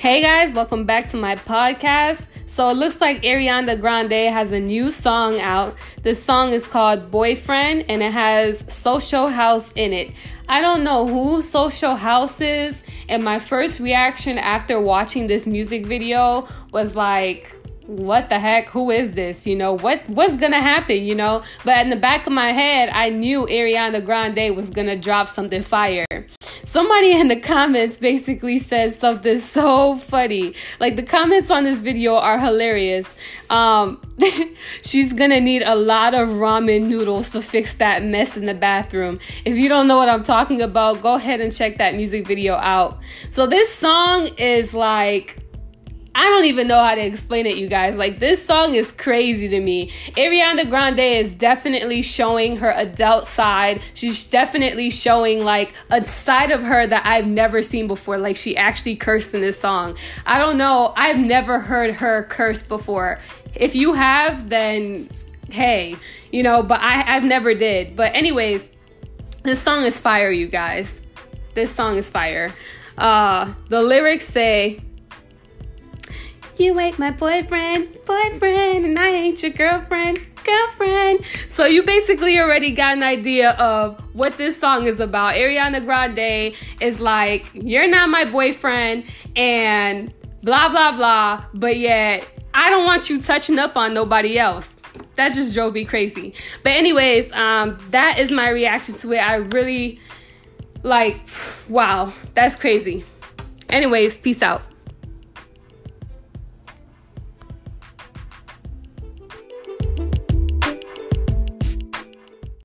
Hey guys, welcome back to my podcast. So it looks like Ariana Grande has a new song out. This song is called Boyfriend and it has Social House in it. I don't know who Social House is, and my first reaction after watching this music video was like, what the heck who is this you know what what's gonna happen you know but in the back of my head i knew ariana grande was gonna drop something fire somebody in the comments basically said something so funny. Like the comments on this video are hilarious. Um, she's gonna need a lot of ramen noodles to fix that mess in the bathroom. If you don't know what I'm talking about, go ahead and check that music video out. So this song is like I don't even know how to explain it, you guys. Like, this song is crazy to me. Ariana Grande is definitely showing her adult side. She's definitely showing, like, a side of her that I've never seen before. Like, she actually cursed in this song. I don't know. I've never heard her curse before. If you have, then hey, you know, but I, I've never did. But, anyways, this song is fire, you guys. This song is fire. Uh, the lyrics say, you ain't my boyfriend, boyfriend, and I ain't your girlfriend, girlfriend. So you basically already got an idea of what this song is about. Ariana Grande is like, you're not my boyfriend, and blah, blah, blah, but yet I don't want you touching up on nobody else. That just drove me crazy. But, anyways, um, that is my reaction to it. I really like, wow, that's crazy. Anyways, peace out.